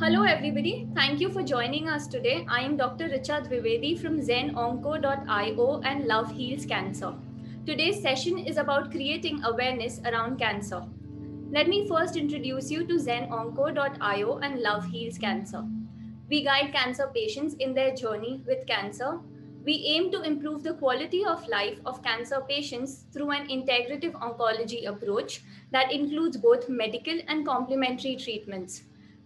Hello, everybody. Thank you for joining us today. I am Dr. Richa Dwivedi from zenonco.io and Love Heals Cancer. Today's session is about creating awareness around cancer. Let me first introduce you to zenonco.io and Love Heals Cancer. We guide cancer patients in their journey with cancer. We aim to improve the quality of life of cancer patients through an integrative oncology approach that includes both medical and complementary treatments.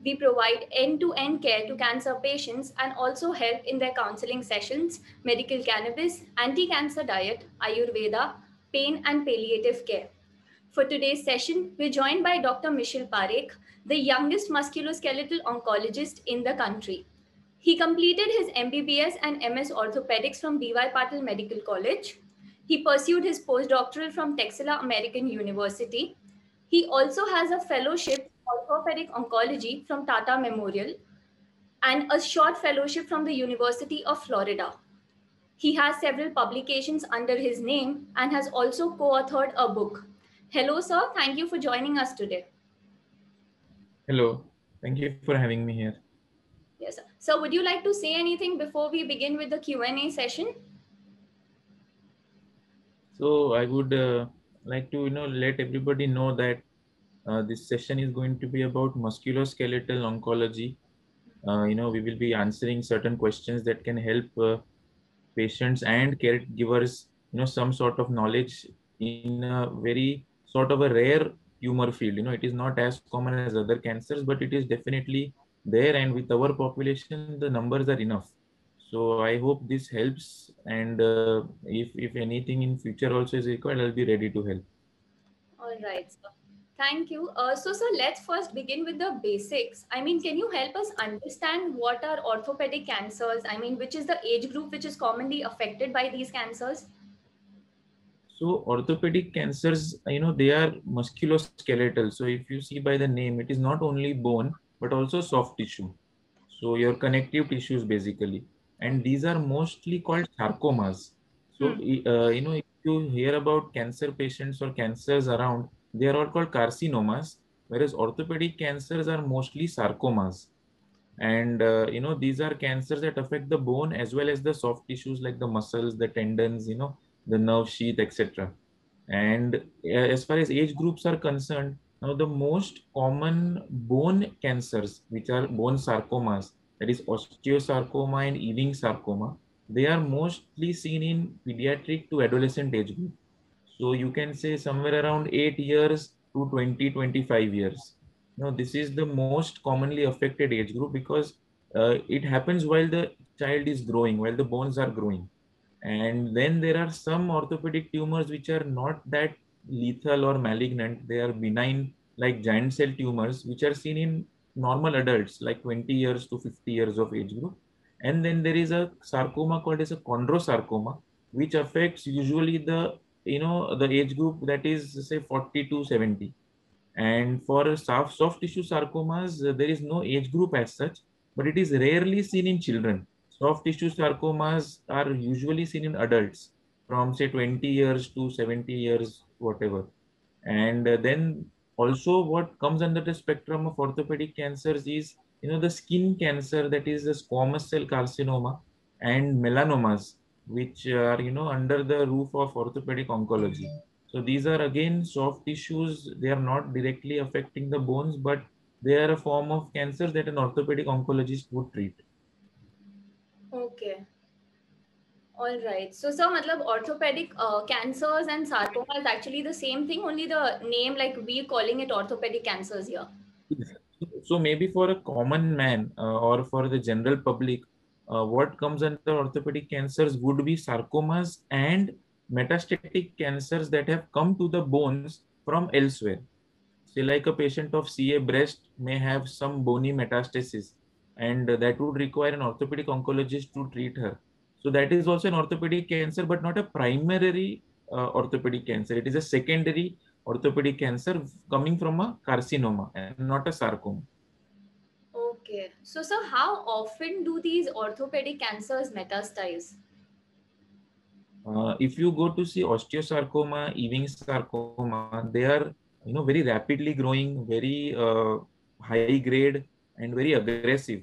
We provide end to end care to cancer patients and also help in their counseling sessions, medical cannabis, anti cancer diet, Ayurveda, pain, and palliative care. For today's session, we're joined by Dr. Michel Parekh, the youngest musculoskeletal oncologist in the country. He completed his MBBS and MS orthopedics from DY Patil Medical College. He pursued his postdoctoral from Texila American University. He also has a fellowship orthopedic oncology from Tata Memorial and a short fellowship from the University of Florida. He has several publications under his name and has also co-authored a book. Hello, sir. Thank you for joining us today. Hello. Thank you for having me here. Yes, sir. So would you like to say anything before we begin with the Q&A session? So I would uh, like to you know let everybody know that uh, this session is going to be about musculoskeletal oncology. Uh, you know, we will be answering certain questions that can help uh, patients and caregivers, you know, some sort of knowledge in a very sort of a rare tumor field. You know, it is not as common as other cancers, but it is definitely there. And with our population, the numbers are enough. So I hope this helps. And uh, if, if anything in future also is required, I'll be ready to help. All right. Thank you. Uh, so, sir, let's first begin with the basics. I mean, can you help us understand what are orthopedic cancers? I mean, which is the age group which is commonly affected by these cancers? So, orthopedic cancers, you know, they are musculoskeletal. So, if you see by the name, it is not only bone, but also soft tissue. So, your connective tissues basically. And these are mostly called sarcomas. So, hmm. uh, you know, if you hear about cancer patients or cancers around, they are all called carcinomas, whereas orthopedic cancers are mostly sarcomas. And uh, you know, these are cancers that affect the bone as well as the soft tissues like the muscles, the tendons, you know, the nerve sheath, etc. And uh, as far as age groups are concerned, now the most common bone cancers, which are bone sarcomas, that is osteosarcoma and Ewing sarcoma, they are mostly seen in pediatric to adolescent age group. So you can say somewhere around 8 years to 20, 25 years. Now, this is the most commonly affected age group because uh, it happens while the child is growing, while the bones are growing. And then there are some orthopedic tumors which are not that lethal or malignant. They are benign, like giant cell tumors, which are seen in normal adults, like 20 years to 50 years of age group. And then there is a sarcoma called as a chondrosarcoma, which affects usually the you know the age group that is say 40 to 70 and for soft, soft tissue sarcomas uh, there is no age group as such but it is rarely seen in children. Soft tissue sarcomas are usually seen in adults from say 20 years to 70 years whatever. And uh, then also what comes under the spectrum of orthopedic cancers is you know the skin cancer that is the squamous cell carcinoma and melanomas which are you know under the roof of orthopedic oncology. So these are again soft tissues. They are not directly affecting the bones but they are a form of cancer that an orthopedic oncologist would treat. Okay. All right. So sir matlab orthopedic uh, cancers and sarcoma is actually the same thing only the name like we calling it orthopedic cancers here. So maybe for a common man uh, or for the general public uh, what comes under orthopedic cancers would be sarcomas and metastatic cancers that have come to the bones from elsewhere. Say, like a patient of CA breast may have some bony metastasis, and that would require an orthopedic oncologist to treat her. So, that is also an orthopedic cancer, but not a primary uh, orthopedic cancer. It is a secondary orthopedic cancer coming from a carcinoma and not a sarcoma. Okay. So, sir, how often do these orthopedic cancers metastasize? Uh, if you go to see osteosarcoma, Ewing sarcoma, they are you know very rapidly growing, very uh, high grade, and very aggressive.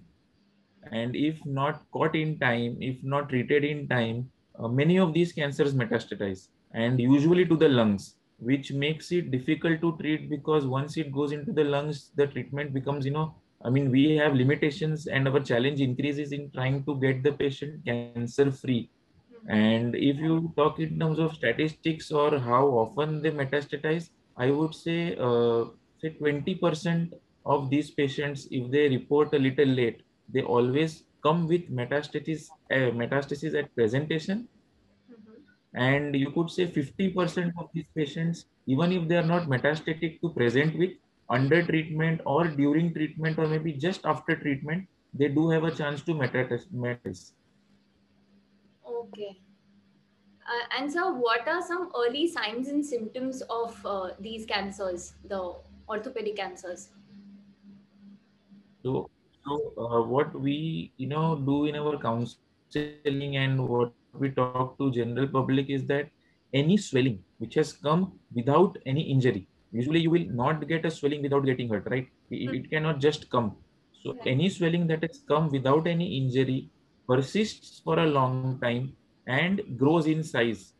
And if not caught in time, if not treated in time, uh, many of these cancers metastasize and usually to the lungs, which makes it difficult to treat because once it goes into the lungs, the treatment becomes, you know, I mean, we have limitations and our challenge increases in trying to get the patient cancer free. And if you talk in terms of statistics or how often they metastasize, I would say, uh, say 20% of these patients, if they report a little late, they always come with metastasis, uh, metastasis at presentation. And you could say 50% of these patients, even if they are not metastatic to present with, under treatment or during treatment or maybe just after treatment, they do have a chance to metastasize. Okay. Uh, and so what are some early signs and symptoms of uh, these cancers, the orthopedic cancers? So, so uh, what we you know do in our counseling and what we talk to general public is that any swelling which has come without any injury usually you will not get a swelling without getting hurt right? It, it hmm. cannot just come. So any swelling that has come without any injury persists for a long time and grows in size.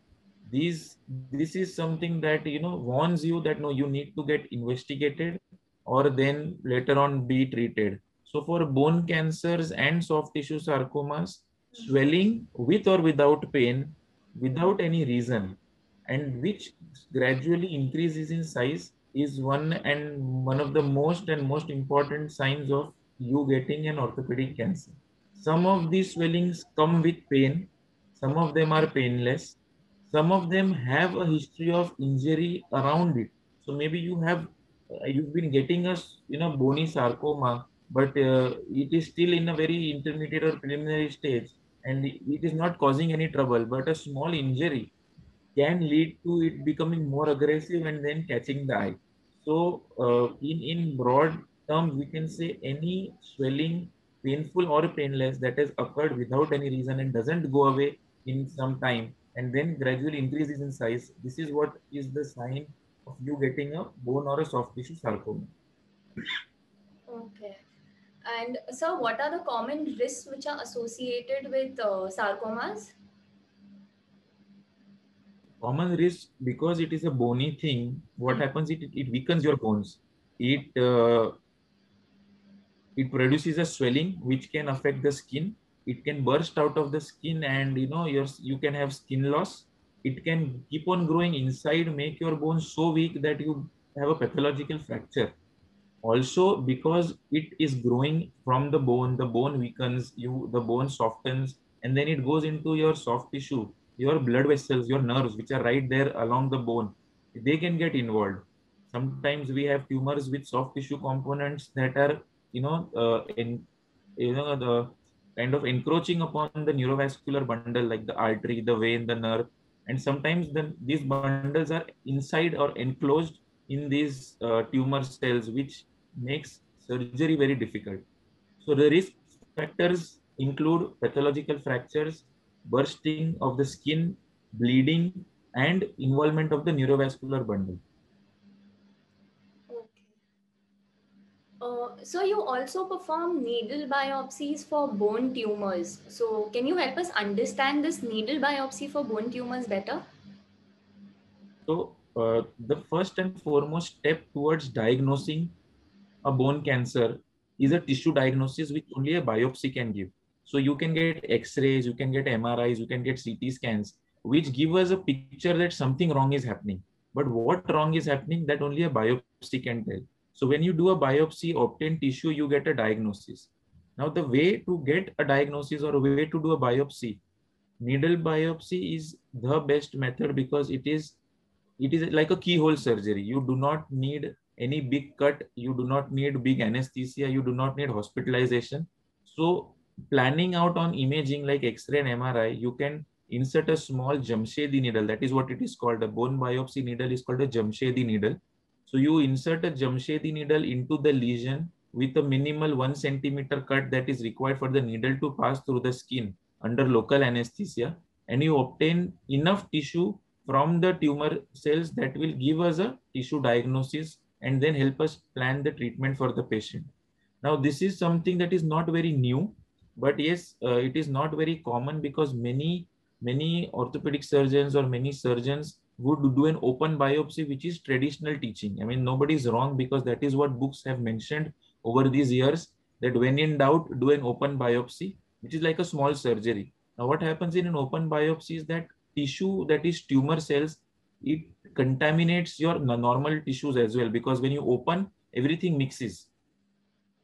These this is something that you know warns you that no you need to get investigated or then later on be treated. So for bone cancers and soft tissue sarcomas hmm. swelling with or without pain without any reason and which gradually increases in size is one and one of the most and most important signs of you getting an orthopedic cancer. Some of these swellings come with pain. Some of them are painless. Some of them have a history of injury around it. So maybe you have uh, you've been getting a you know bony sarcoma, but uh, it is still in a very intermediate or preliminary stage, and it is not causing any trouble. But a small injury can lead to it becoming more aggressive and then catching the eye. So uh, in, in broad terms, we can say any swelling, painful or painless that has occurred without any reason and doesn't go away in some time and then gradually increases in size. This is what is the sign of you getting a bone or a soft tissue sarcoma. Okay. And so what are the common risks which are associated with uh, sarcomas? Common risk because it is a bony thing what happens it, it weakens your bones. It uh, it produces a swelling which can affect the skin. It can burst out of the skin and you know your you can have skin loss. It can keep on growing inside make your bones so weak that you have a pathological fracture. Also because it is growing from the bone the bone weakens you the bone softens and then it goes into your soft tissue your blood vessels, your nerves, which are right there along the bone, they can get involved. Sometimes we have tumors with soft tissue components that are, you know, uh, in, you know, the kind of encroaching upon the neurovascular bundle, like the artery, the vein, the nerve, and sometimes then these bundles are inside or enclosed in these uh, tumor cells, which makes surgery very difficult. So the risk factors include pathological fractures, bursting of the skin, bleeding, and involvement of the neurovascular bundle. Okay. Uh, so you also perform needle biopsies for bone tumors. So can you help us understand this needle biopsy for bone tumors better? So uh, the first and foremost step towards diagnosing a bone cancer is a tissue diagnosis which only a biopsy can give. So you can get X-rays, you can get MRIs, you can get CT scans, which give us a picture that something wrong is happening. But what wrong is happening that only a biopsy can tell. So when you do a biopsy, obtain tissue, you get a diagnosis. Now the way to get a diagnosis or a way to do a biopsy, needle biopsy is the best method because it is it is like a keyhole surgery. You do not need any big cut. You do not need big anesthesia. You do not need hospitalization. So planning out on imaging like X-ray and MRI, you can insert a small Jamshidi needle. That is what it is called. A bone biopsy needle is called a Jamshidi needle. So you insert a Jamshidi needle into the lesion with a minimal one centimeter cut that is required for the needle to pass through the skin under local anesthesia. And you obtain enough tissue from the tumor cells that will give us a tissue diagnosis and then help us plan the treatment for the patient. Now, this is something that is not very new, but yes, uh, it is not very common because many, many orthopedic surgeons or many surgeons would do an open biopsy, which is traditional teaching. I mean, nobody is wrong because that is what books have mentioned over these years that when in doubt, do an open biopsy, which is like a small surgery. Now, what happens in an open biopsy is that tissue that is tumor cells, it contaminates your normal tissues as well because when you open, everything mixes.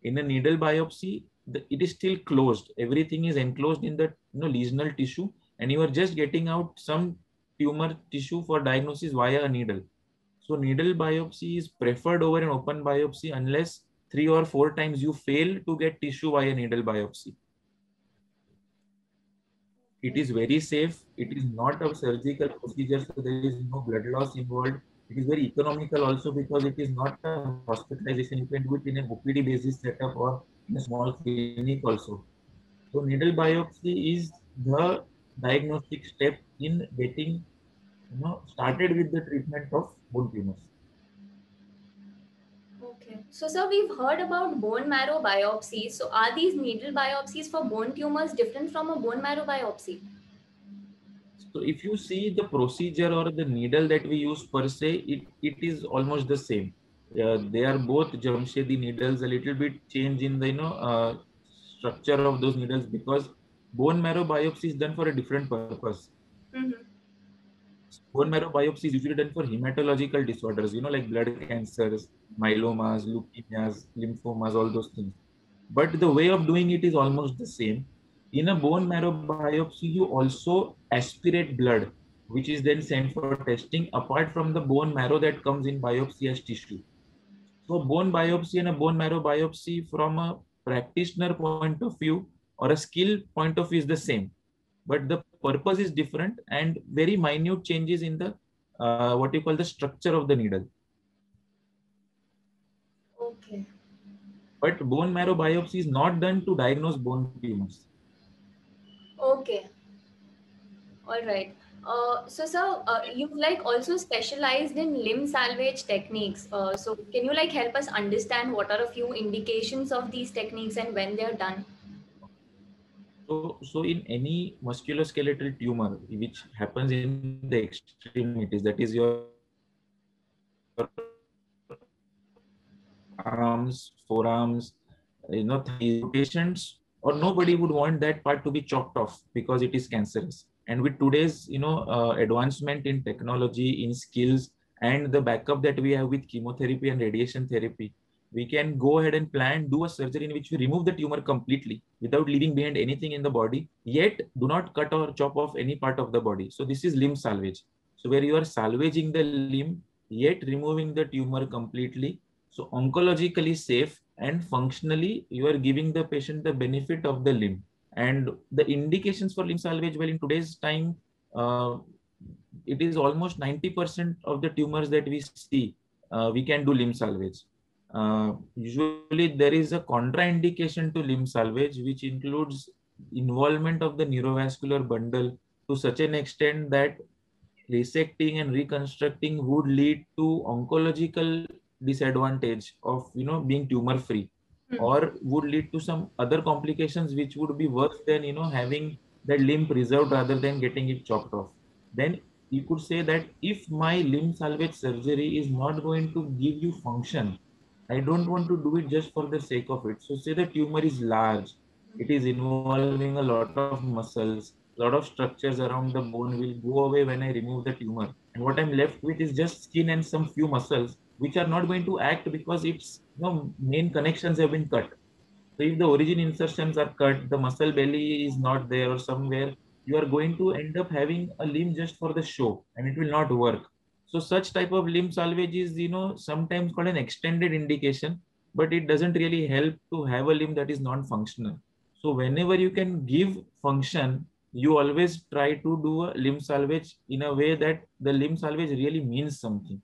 In a needle biopsy, the, it is still closed. Everything is enclosed in the you know, lesional tissue, and you are just getting out some tumor tissue for diagnosis via a needle. So needle biopsy is preferred over an open biopsy unless three or four times you fail to get tissue via needle biopsy. It is very safe. It is not a surgical procedure, so there is no blood loss involved. It is very economical also because it is not a hospitalization. You can do it in an OPD basis setup or in a small clinic also. So needle biopsy is the diagnostic step in getting you know started with the treatment of bone tumors. Okay. So, sir, we've heard about bone marrow biopsies. So, are these needle biopsies for bone tumors different from a bone marrow biopsy? So, if you see the procedure or the needle that we use per se, it, it is almost the same. Uh, they are both Jamshidi needles, a little bit change in the you know uh, structure of those needles because bone marrow biopsy is done for a different purpose. Mm-hmm bone marrow biopsy is usually done for hematological disorders, you know, like blood cancers, myelomas, leukemias, lymphomas, all those things. But the way of doing it is almost the same. In a bone marrow biopsy, you also aspirate blood, which is then sent for testing apart from the bone marrow that comes in biopsy as tissue. So bone biopsy and a bone marrow biopsy from a practitioner point of view or a skill point of view is the same but the purpose is different and very minute changes in the uh, what you call the structure of the needle. Okay. But bone marrow biopsy is not done to diagnose bone tumors. Okay. All right. Uh, so, sir, uh, you've like also specialized in limb salvage techniques. Uh, so, can you like help us understand what are a few indications of these techniques and when they are done? So, so in any musculoskeletal tumor which happens in the extremities, that is your arms, forearms, you know, patients or nobody would want that part to be chopped off because it is cancerous. And with today's, you know, uh, advancement in technology, in skills, and the backup that we have with chemotherapy and radiation therapy, we can go ahead and plan, do a surgery in which we remove the tumor completely without leaving behind anything in the body, yet do not cut or chop off any part of the body. So this is limb salvage. So where you are salvaging the limb, yet removing the tumor completely. So oncologically safe and functionally, you are giving the patient the benefit of the limb. And the indications for limb salvage, well, in today's time, uh, it is almost 90% of the tumors that we see, uh, we can do limb salvage. Uh, usually there is a contraindication to limb salvage, which includes involvement of the neurovascular bundle to such an extent that resecting and reconstructing would lead to oncological disadvantage of you know being tumor free mm-hmm. or would lead to some other complications which would be worse than you know having the limb preserved rather than getting it chopped off then you could say that if my limb salvage surgery is not going to give you function I don't want to do it just for the sake of it. So say the tumor is large, it is involving a lot of muscles, a lot of structures around the bone will go away when I remove the tumor. And what I'm left with is just skin and some few muscles, which are not going to act because its you know, main connections have been cut. So if the origin insertions are cut, the muscle belly is not there or somewhere, you are going to end up having a limb just for the show and it will not work. So such type of limb salvage is, you know, sometimes called an extended indication, but it doesn't really help to have a limb that is non-functional. So whenever you can give function, you always try to do a limb salvage in a way that the limb salvage really means something.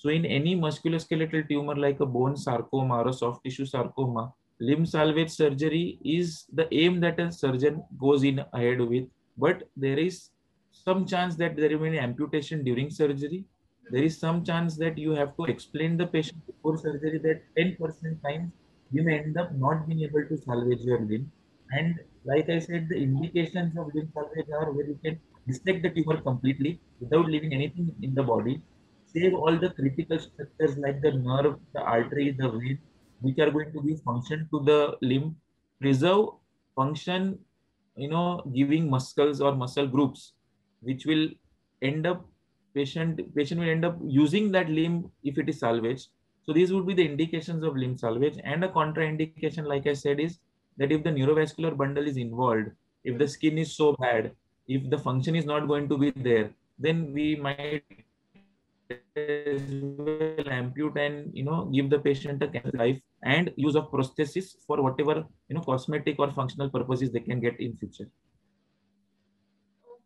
So in any musculoskeletal tumor like a bone sarcoma or a soft tissue sarcoma, limb salvage surgery is the aim that a surgeon goes in ahead with. But there is some chance that there will be amputation during surgery. There is some chance that you have to explain the patient before surgery that 10% time you may end up not being able to salvage your limb. And like I said, the indications of limb salvage are where you can dissect the tumor completely without leaving anything in the body, save all the critical structures like the nerve, the artery, the vein, which are going to give function to the limb, preserve function, you know, giving muscles or muscle groups, which will end up patient patient will end up using that limb if it is salvaged. So these would be the indications of limb salvage and a contraindication, like I said, is that if the neurovascular bundle is involved, if the skin is so bad, if the function is not going to be there, then we might will ampute and you know give the patient a life and use of prosthesis for whatever you know cosmetic or functional purposes they can get in future.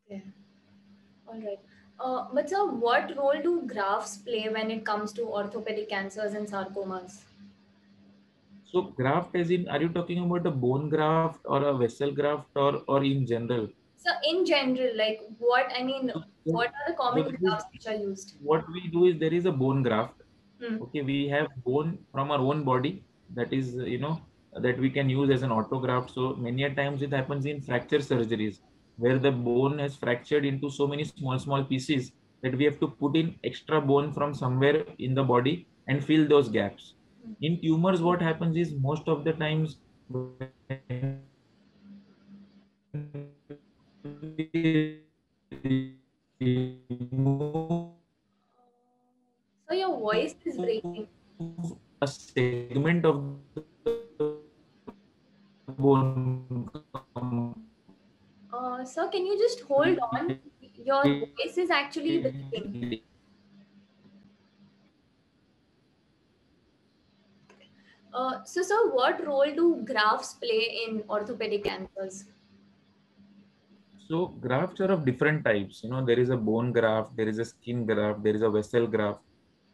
Okay, all right. Uh, but sir, what role do grafts play when it comes to orthopedic cancers and sarcomas? So graft as in, are you talking about a bone graft or a vessel graft or, or in general? So in general, like what, I mean, what are the common what grafts which are used? What we do is there is a bone graft. Hmm. Okay, we have bone from our own body that is, you know, that we can use as an autograft. So many a times it happens in fracture surgeries where the bone has fractured into so many small, small pieces that we have to put in extra bone from somewhere in the body and fill those gaps. Hmm. In tumors, what happens is most of the times so your voice is breaking. A segment of the bone. Uh, sir, can you just hold on? Your voice is actually breaking. Uh, so, sir, what role do grafts play in orthopedic cancers? So grafts are of different types. You know, there is a bone graft, there is a skin graft, there is a vessel graft.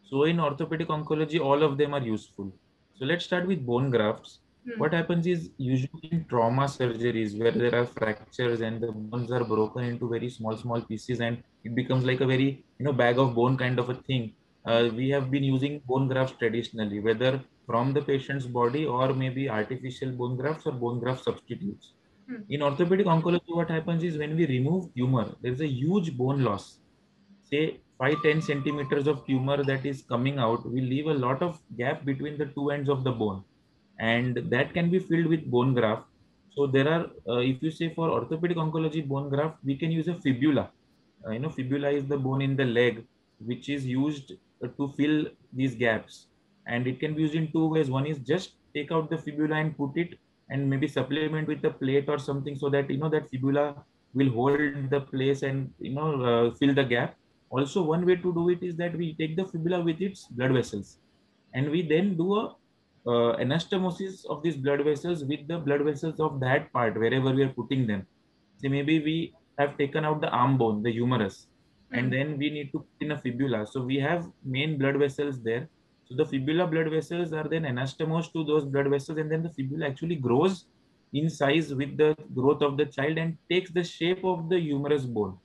So in orthopedic oncology, all of them are useful. So let's start with bone grafts. Hmm. What happens is usually in trauma surgeries where there are fractures and the bones are broken into very small, small pieces and it becomes like a very, you know, bag of bone kind of a thing. Uh, we have been using bone grafts traditionally, whether from the patient's body or maybe artificial bone grafts or bone graft substitutes. Hmm. In orthopedic oncology, what happens is when we remove tumor, there is a huge bone loss. Say 5 10 centimeters of tumor that is coming out will leave a lot of gap between the two ends of the bone, and that can be filled with bone graft. So there are, uh, if you say for orthopedic oncology bone graft, we can use a fibula. Uh, you know, fibula is the bone in the leg which is used uh, to fill these gaps, and it can be used in two ways. One is just take out the fibula and put it and maybe supplement with a plate or something so that you know that fibula will hold the place and you know uh, fill the gap also one way to do it is that we take the fibula with its blood vessels and we then do a uh, anastomosis of these blood vessels with the blood vessels of that part wherever we are putting them so maybe we have taken out the arm bone the humerus mm. and hmm. then we need to put in a fibula so we have main blood vessels there so the fibula blood vessels are then anastomosed to those blood vessels, and then the fibula actually grows in size with the growth of the child and takes the shape of the humerus bone.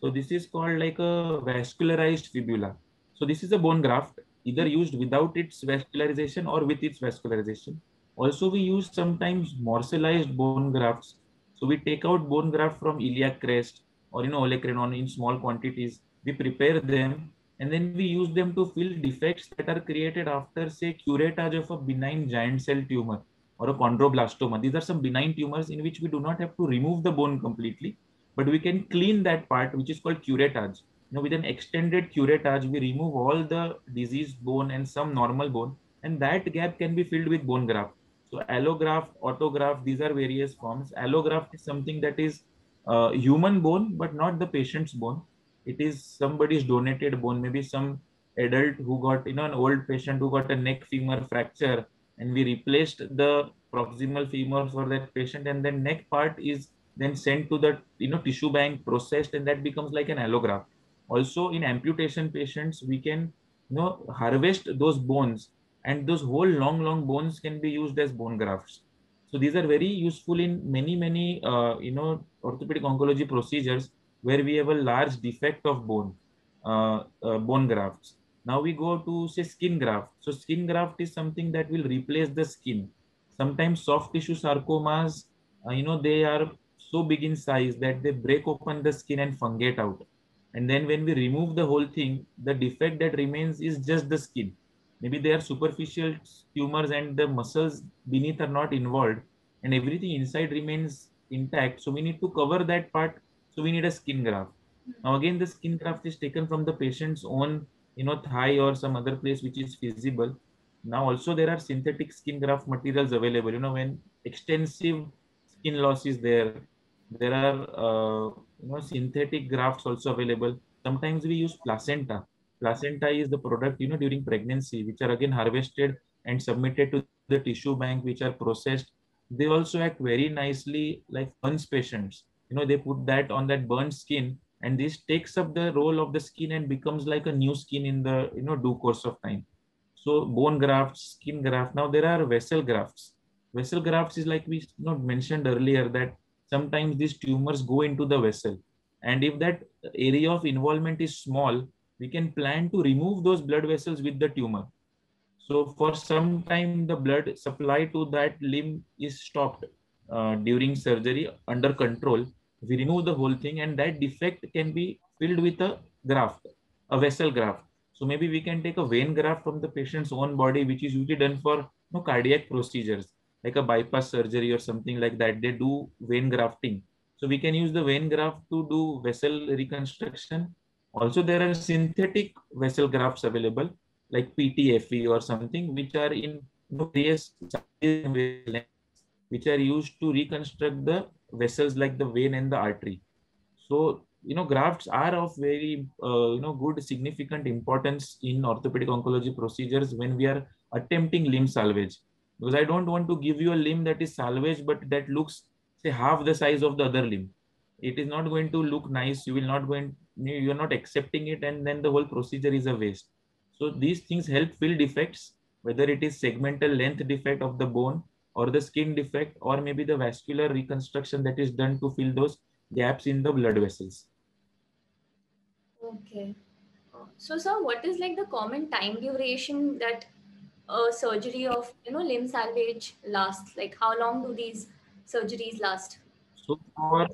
So this is called like a vascularized fibula. So this is a bone graft, either used without its vascularization or with its vascularization. Also, we use sometimes morselized bone grafts. So we take out bone graft from iliac crest or you know olecranon in small quantities. We prepare them and then we use them to fill defects that are created after say curettage of a benign giant cell tumor or a chondroblastoma. These are some benign tumors in which we do not have to remove the bone completely but we can clean that part which is called curettage. Know with an extended curettage we remove all the diseased bone and some normal bone and that gap can be filled with bone graft. So allograft autograft these are various forms. Allograft is something that is uh, human bone but not the patient's bone it is somebody's donated bone. Maybe some adult who got you know an old patient who got a neck femur fracture and we replaced the proximal femur for that patient and then neck part is then sent to the you know tissue bank processed and that becomes like an allograft. Also in amputation patients we can you know harvest those bones and those whole long long bones can be used as bone grafts. So these are very useful in many many uh, you know orthopedic oncology procedures where we have a large defect of bone, uh, uh, bone grafts. Now we go to say skin graft. So skin graft is something that will replace the skin. sometimes soft tissue sarcomas, uh, you know, they are so big in size that they break open the skin and fungate out. And then when we remove the whole thing, the defect that remains is just the skin. Maybe they are superficial tumors and the muscles beneath are not involved and everything inside remains intact. So we need to cover that part. So we need a skin graft. Now again, the skin graft is taken from the patient's own, you know, thigh or some other place which is feasible. Now also there are synthetic skin graft materials available. You know, when extensive skin loss is there, there are uh, you know synthetic grafts also available. Sometimes we use placenta. Placenta is the product you know during pregnancy, which are again harvested and submitted to the tissue bank, which are processed. They also act very nicely like burns patients. You know, they put that on that burnt skin and this takes up the role of the skin and becomes like a new skin in the you know due course of time. So bone grafts skin graft now there are vessel grafts. Vessel grafts is like we you know, mentioned earlier that sometimes these tumors go into the vessel. And if that area of involvement is small we can plan to remove those blood vessels with the tumor. So for some time the blood supply to that limb is stopped uh, during surgery under control we remove the whole thing and that defect can be filled with a graft, a vessel graft. So maybe we can take a vein graft from the patient's own body, which is usually done for you know, cardiac procedures, like a bypass surgery or something like that. They do vein grafting. So we can use the vein graft to do vessel reconstruction. Also, there are synthetic vessel grafts available, like PTFE or something, which are in various which are used to reconstruct the vessels like the vein and the artery. So, you know, grafts are of very, uh, you know, good significant importance in orthopedic oncology procedures when we are attempting limb salvage. Because I don't want to give you a limb that is salvage, but that looks, say, half the size of the other limb. It is not going to look nice. You will not going, you are not accepting it, and then the whole procedure is a waste. So these things help fill defects, whether it is segmental length defect of the bone or the skin defect or maybe the vascular reconstruction that is done to fill those gaps in the blood vessels. Okay. So, sir, what is like the common time duration that a surgery of you know limb salvage lasts? Like, how long do these surgeries last? So, for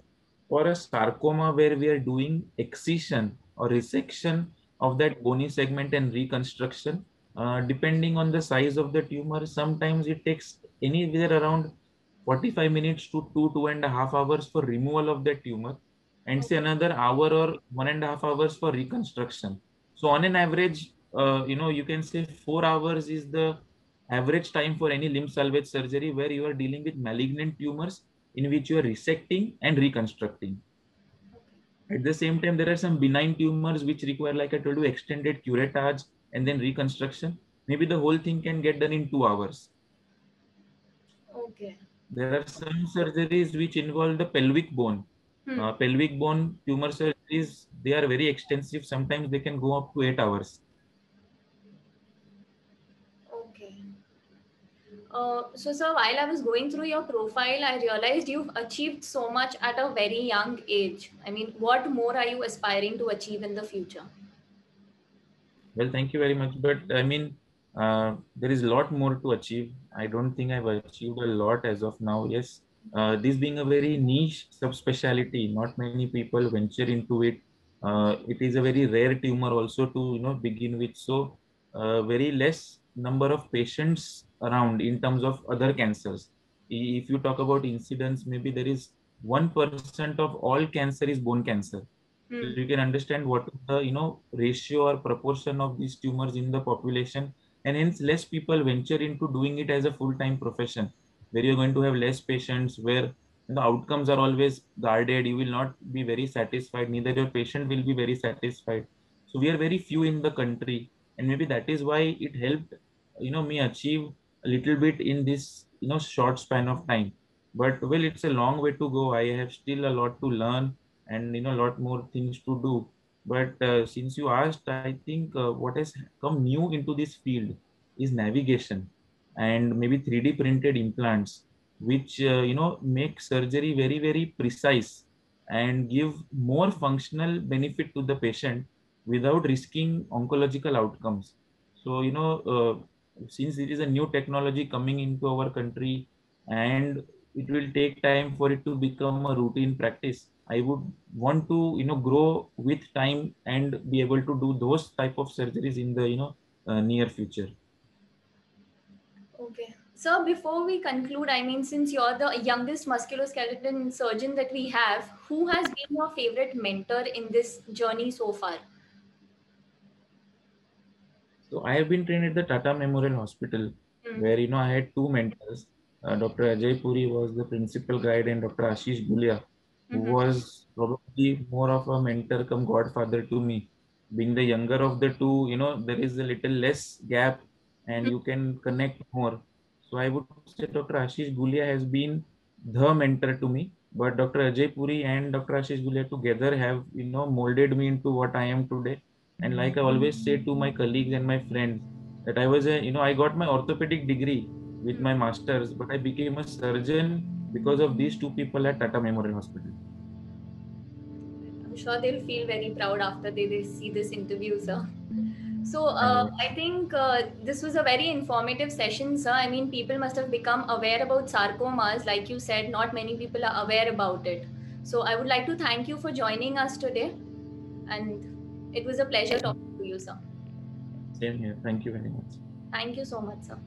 for a sarcoma where we are doing excision or resection of that bony segment and reconstruction, uh, depending on the size of the tumor, sometimes it takes anywhere around 45 minutes to two, two and a half hours for removal of the tumor and say another hour or one and a half hours for reconstruction. So on an average, uh, you know, you can say four hours is the average time for any limb salvage surgery where you are dealing with malignant tumors in which you are resecting and reconstructing. At the same time, there are some benign tumors which require, like I told you, extended curettage and then reconstruction. Maybe the whole thing can get done in two hours. Okay. There are some surgeries which involve the pelvic bone. Hmm. Uh, pelvic bone tumor surgeries, they are very extensive. Sometimes they can go up to eight hours. Okay. Uh, so, sir, while I was going through your profile, I realized you've achieved so much at a very young age. I mean, what more are you aspiring to achieve in the future? Well, thank you very much. But I mean, uh, there is a lot more to achieve. I don't think I've achieved a lot as of now. Yes, uh, this being a very niche subspecialty, not many people venture into it. Uh, it is a very rare tumor also to you know begin with. So uh, very less number of patients around in terms of other cancers. If you talk about incidence, maybe there is one percent of all cancer is bone cancer. So hmm. you can understand what the you know ratio or proportion of these tumors in the population and hence less people venture into doing it as a full-time profession where you're going to have less patients where the outcomes are always guarded. You will not be very satisfied. Neither your patient will be very satisfied. So we are very few in the country. And maybe that is why it helped you know me achieve a little bit in this you know short span of time. But well it's a long way to go. I have still a lot to learn and you know a lot more things to do but uh, since you asked, I think uh, what has come new into this field is navigation and maybe 3D printed implants, which uh, you know make surgery very very precise and give more functional benefit to the patient without risking oncological outcomes. So you know, uh, since it is a new technology coming into our country, and it will take time for it to become a routine practice. I would want to you know grow with time and be able to do those type of surgeries in the you know uh, near future. Okay. So before we conclude i mean since you're the youngest musculoskeletal surgeon that we have who has been your favorite mentor in this journey so far? So i have been trained at the tata memorial hospital mm. where you know i had two mentors uh, Dr. Ajay Puri was the principal guide and Dr. Ashish Gulia, who mm-hmm. was probably more of a mentor come godfather to me. Being the younger of the two, you know, there is a little less gap and you can connect more. So I would say Dr. Ashish Gulia has been the mentor to me. But Dr. Ajay Puri and Dr. Ashish Gulia together have, you know, molded me into what I am today. And like I always say to my colleagues and my friends, that I was a, you know, I got my orthopedic degree with my masters, but I became a surgeon because of these two people at Tata Memorial Hospital. I'm sure they'll feel very proud after they, they see this interview, sir. So uh, I think uh, this was a very informative session, sir. I mean, people must have become aware about sarcomas. Like you said, not many people are aware about it. So I would like to thank you for joining us today. And it was a pleasure talking to you, sir. Same here. Thank you very much. Thank you so much, sir.